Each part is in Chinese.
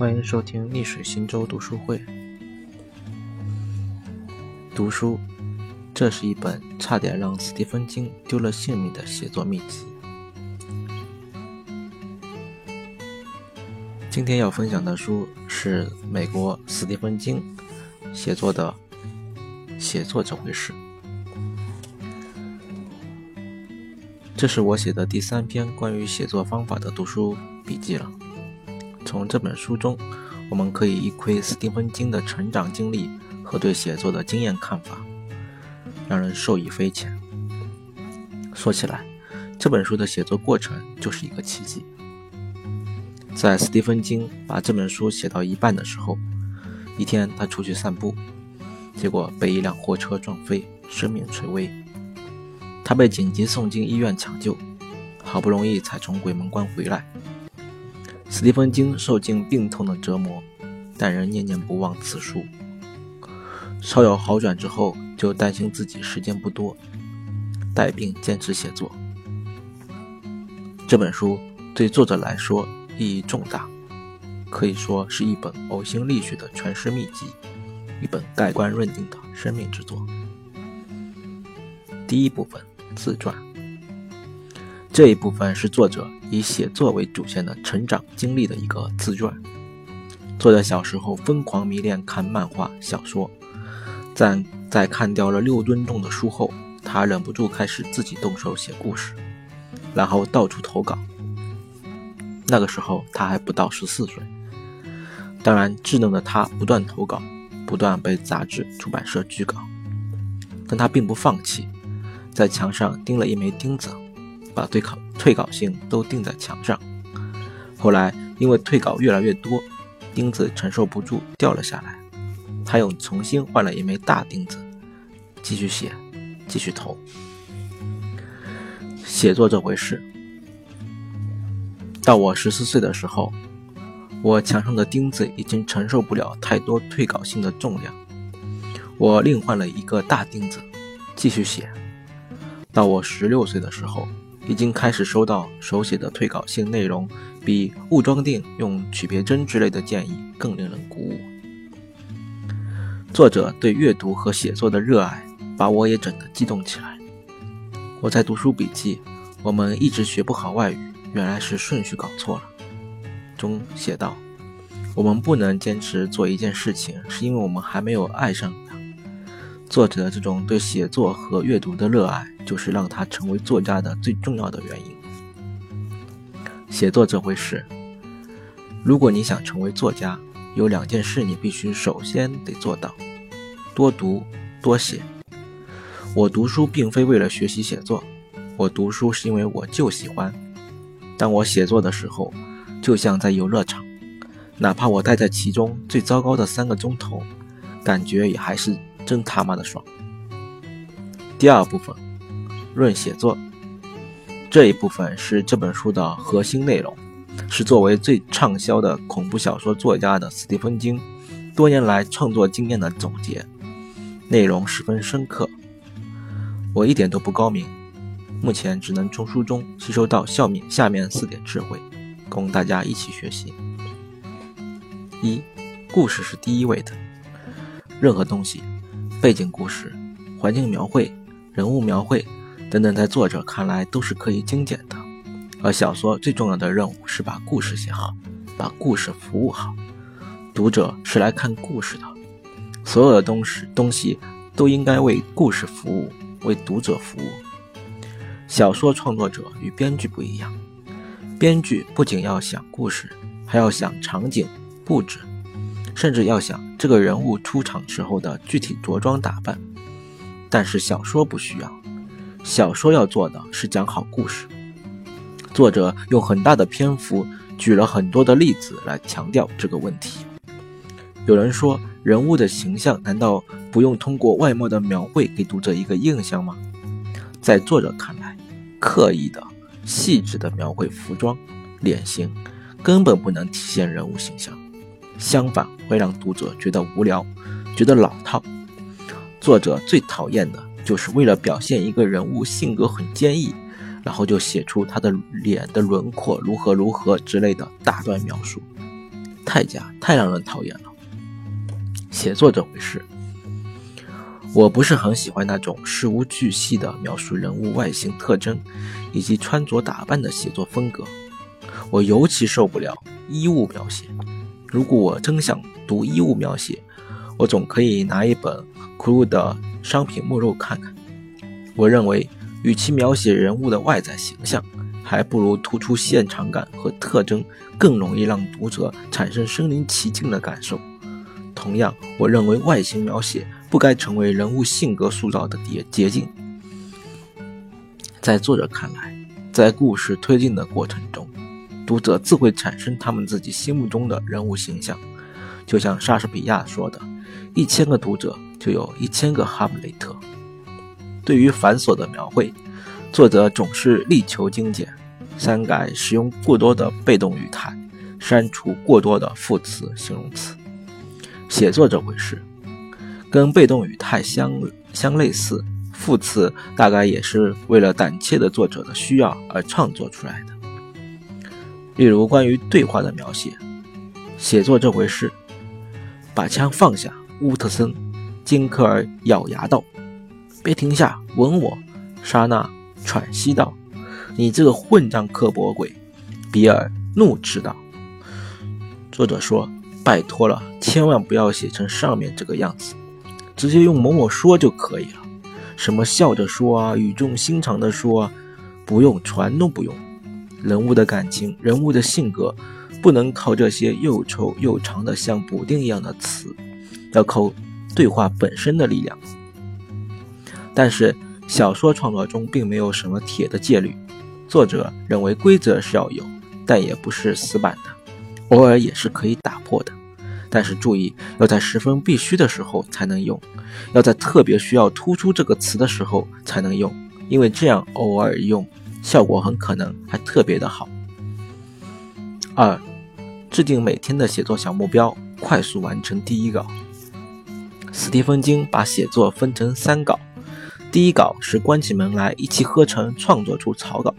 欢迎收听逆水行舟读书会。读书，这是一本差点让斯蒂芬金丢了性命的写作秘籍。今天要分享的书是美国斯蒂芬金写作的《写作这回事》。这是我写的第三篇关于写作方法的读书笔记了。从这本书中，我们可以一窥斯蒂芬金的成长经历和对写作的经验看法，让人受益匪浅。说起来，这本书的写作过程就是一个奇迹。在斯蒂芬金把这本书写到一半的时候，一天他出去散步，结果被一辆货车撞飞，生命垂危。他被紧急送进医院抢救，好不容易才从鬼门关回来。斯蒂芬金受尽病痛的折磨，但仍念念不忘此书。稍有好转之后，就担心自己时间不多，带病坚持写作。这本书对作者来说意义重大，可以说是一本呕心沥血的诠释秘籍，一本盖棺论定的生命之作。第一部分。自传这一部分是作者以写作为主线的成长经历的一个自传。作者小时候疯狂迷恋看漫画小说，在在看掉了六吨重的书后，他忍不住开始自己动手写故事，然后到处投稿。那个时候他还不到十四岁，当然稚嫩的他不断投稿，不断被杂志出版社拒稿，但他并不放弃。在墙上钉了一枚钉子，把退稿退稿信都钉在墙上。后来因为退稿越来越多，钉子承受不住掉了下来，他又重新换了一枚大钉子，继续写，继续投。写作这回事，到我十四岁的时候，我墙上的钉子已经承受不了太多退稿信的重量，我另换了一个大钉子，继续写。到我十六岁的时候，已经开始收到手写的退稿信，内容比误装订、用曲别针之类的建议更令人鼓舞。作者对阅读和写作的热爱，把我也整得激动起来。我在读书笔记，我们一直学不好外语，原来是顺序搞错了。中写道：我们不能坚持做一件事情，是因为我们还没有爱上。作者的这种对写作和阅读的热爱，就是让他成为作家的最重要的原因。写作这回事，如果你想成为作家，有两件事你必须首先得做到：多读多写。我读书并非为了学习写作，我读书是因为我就喜欢。当我写作的时候，就像在游乐场，哪怕我待在其中最糟糕的三个钟头，感觉也还是。真他妈的爽！第二部分，论写作这一部分是这本书的核心内容，是作为最畅销的恐怖小说作家的斯蒂芬金多年来创作经验的总结，内容十分深刻。我一点都不高明，目前只能从书中吸收到下面下面四点智慧，供大家一起学习。一，故事是第一位的，任何东西。背景故事、环境描绘、人物描绘等等，在作者看来都是可以精简的。而小说最重要的任务是把故事写好，把故事服务好。读者是来看故事的，所有的东西东西都应该为故事服务，为读者服务。小说创作者与编剧不一样，编剧不仅要想故事，还要想场景布置。甚至要想这个人物出场时候的具体着装打扮，但是小说不需要，小说要做的是讲好故事。作者用很大的篇幅举了很多的例子来强调这个问题。有人说，人物的形象难道不用通过外貌的描绘给读者一个印象吗？在作者看来，刻意的、细致的描绘服装、脸型，根本不能体现人物形象。相反，会让读者觉得无聊，觉得老套。作者最讨厌的就是为了表现一个人物性格很坚毅，然后就写出他的脸的轮廓如何如何之类的大段描述。太假，太让人讨厌了。写作这回事，我不是很喜欢那种事无巨细的描述人物外形特征以及穿着打扮的写作风格。我尤其受不了衣物描写。如果我真想读衣物描写，我总可以拿一本库鲁的商品目录看看。我认为，与其描写人物的外在形象，还不如突出现场感和特征，更容易让读者产生身临其境的感受。同样，我认为外形描写不该成为人物性格塑造的捷捷径。在作者看来，在故事推进的过程中，读者自会产生他们自己心目中的人物形象。就像莎士比亚说的：“一千个读者就有一千个哈姆雷特。”对于繁琐的描绘，作者总是力求精简。删改使用过多的被动语态，删除过多的副词、形容词。写作这回事，跟被动语态相相类似，副词大概也是为了胆怯的作者的需要而创作出来的。例如关于对话的描写，写作这回事，把枪放下，乌特森，金克尔咬牙道：“别停下，吻我。”莎娜喘息道。你这个混账刻薄鬼！比尔怒斥道。作者说：“拜托了，千万不要写成上面这个样子，直接用某某说就可以了。什么笑着说啊，语重心长的说啊，不用，全都不用。人物的感情，人物的性格，不能靠这些又丑又长的像补丁一样的词，要靠对话本身的力量。但是小说创作中并没有什么铁的戒律。”作者认为规则是要有，但也不是死板的，偶尔也是可以打破的。但是注意，要在十分必须的时候才能用，要在特别需要突出这个词的时候才能用，因为这样偶尔用，效果很可能还特别的好。二，制定每天的写作小目标，快速完成第一稿。斯蒂芬金把写作分成三稿，第一稿是关起门来一气呵成创作出草稿。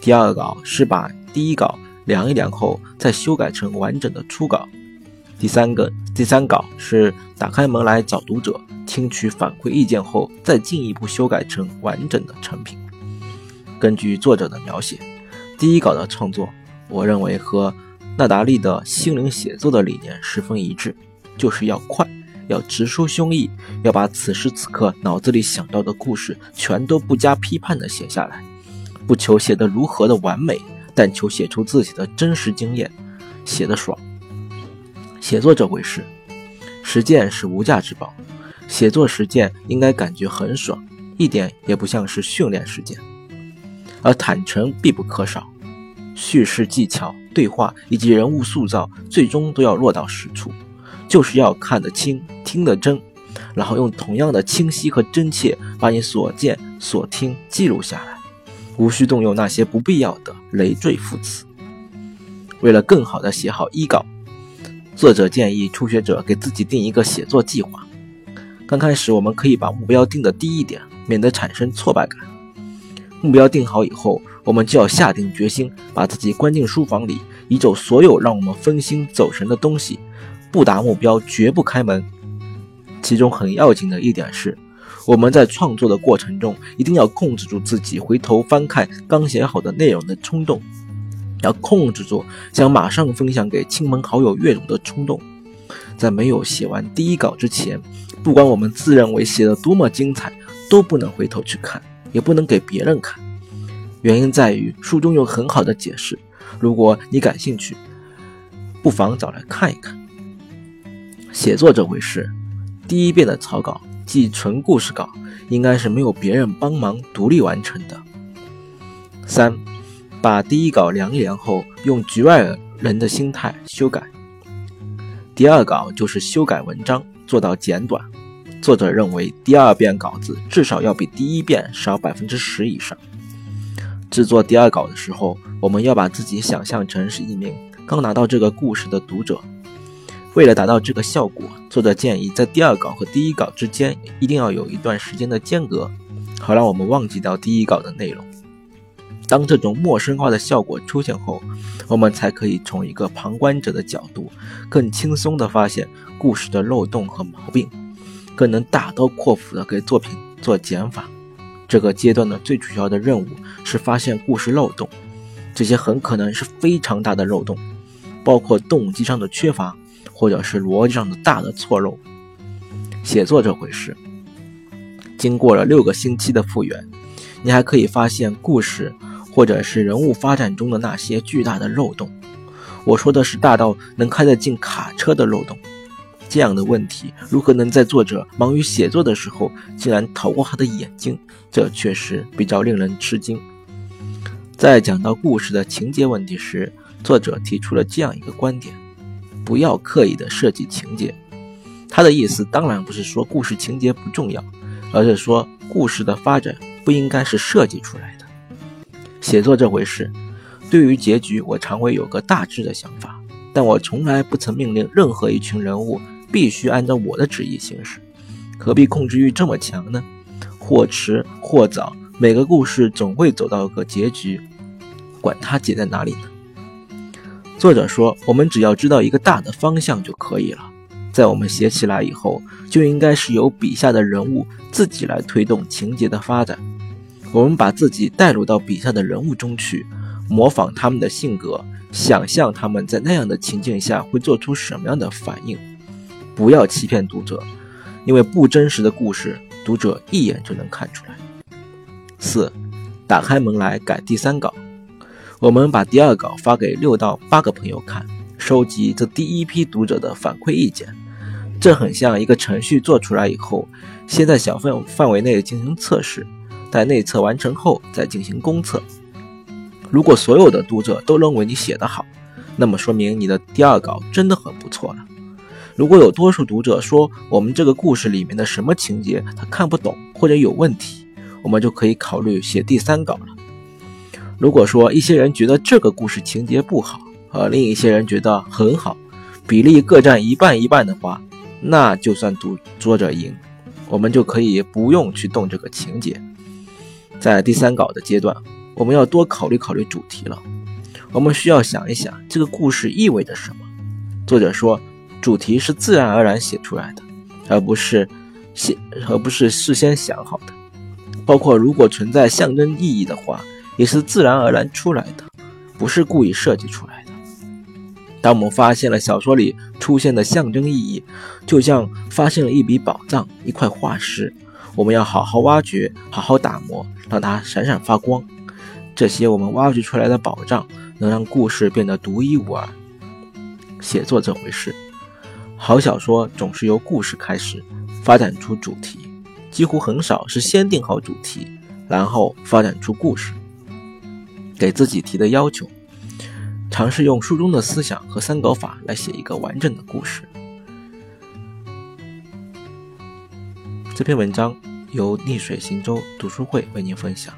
第二稿是把第一稿量一量后再修改成完整的初稿，第三个第三稿是打开门来找读者，听取反馈意见后再进一步修改成完整的成品。根据作者的描写，第一稿的创作，我认为和纳达利的心灵写作的理念十分一致，就是要快，要直抒胸臆，要把此时此刻脑子里想到的故事全都不加批判地写下来。不求写得如何的完美，但求写出自己的真实经验，写得爽。写作这回事，实践是无价之宝。写作实践应该感觉很爽，一点也不像是训练实践。而坦诚必不可少，叙事技巧、对话以及人物塑造，最终都要落到实处，就是要看得清、听得真，然后用同样的清晰和真切，把你所见所听记录下来。无需动用那些不必要的累赘副词。为了更好地写好一稿，作者建议初学者给自己定一个写作计划。刚开始，我们可以把目标定得低一点，免得产生挫败感。目标定好以后，我们就要下定决心，把自己关进书房里，移走所有让我们分心走神的东西，不达目标绝不开门。其中很要紧的一点是。我们在创作的过程中，一定要控制住自己回头翻看刚写好的内容的冲动，要控制住想马上分享给亲朋好友阅读的冲动。在没有写完第一稿之前，不管我们自认为写的多么精彩，都不能回头去看，也不能给别人看。原因在于书中有很好的解释，如果你感兴趣，不妨找来看一看。写作这回事，第一遍的草稿。即纯故事稿，应该是没有别人帮忙独立完成的。三，把第一稿量一量后，用局外人的心态修改。第二稿就是修改文章，做到简短。作者认为，第二遍稿子至少要比第一遍少百分之十以上。制作第二稿的时候，我们要把自己想象成是一名刚拿到这个故事的读者。为了达到这个效果，作者建议在第二稿和第一稿之间一定要有一段时间的间隔，好让我们忘记掉第一稿的内容。当这种陌生化的效果出现后，我们才可以从一个旁观者的角度，更轻松地发现故事的漏洞和毛病，更能大刀阔斧地给作品做减法。这个阶段的最主要的任务是发现故事漏洞，这些很可能是非常大的漏洞，包括动机上的缺乏，或者是逻辑上的大的错漏。写作这回事，经过了六个星期的复原，你还可以发现故事。或者是人物发展中的那些巨大的漏洞，我说的是大到能开得进卡车的漏洞。这样的问题如何能在作者忙于写作的时候竟然逃过他的眼睛？这确实比较令人吃惊。在讲到故事的情节问题时，作者提出了这样一个观点：不要刻意的设计情节。他的意思当然不是说故事情节不重要，而是说故事的发展不应该是设计出来的。写作这回事，对于结局，我常会有个大致的想法，但我从来不曾命令任何一群人物必须按照我的旨意行事。何必控制欲这么强呢？或迟或早，每个故事总会走到个结局，管它结在哪里呢？作者说，我们只要知道一个大的方向就可以了。在我们写起来以后，就应该是由笔下的人物自己来推动情节的发展。我们把自己带入到笔下的人物中去，模仿他们的性格，想象他们在那样的情境下会做出什么样的反应。不要欺骗读者，因为不真实的故事，读者一眼就能看出来。四，打开门来改第三稿。我们把第二稿发给六到八个朋友看，收集这第一批读者的反馈意见。这很像一个程序做出来以后，先在小范范围内进行测试。在内测完成后再进行公测。如果所有的读者都认为你写得好，那么说明你的第二稿真的很不错了。如果有多数读者说我们这个故事里面的什么情节他看不懂或者有问题，我们就可以考虑写第三稿了。如果说一些人觉得这个故事情节不好，而另一些人觉得很好，比例各占一半一半的话，那就算读作者赢，我们就可以不用去动这个情节。在第三稿的阶段，我们要多考虑考虑主题了。我们需要想一想这个故事意味着什么。作者说，主题是自然而然写出来的，而不是写，而不是事先想好的。包括如果存在象征意义的话，也是自然而然出来的，不是故意设计出来的。当我们发现了小说里出现的象征意义，就像发现了一笔宝藏，一块化石。我们要好好挖掘，好好打磨，让它闪闪发光。这些我们挖掘出来的宝藏，能让故事变得独一无二。写作这回事，好小说总是由故事开始，发展出主题，几乎很少是先定好主题，然后发展出故事。给自己提的要求，尝试用书中的思想和三稿法来写一个完整的故事。这篇文章由逆水行舟读书会为您分享。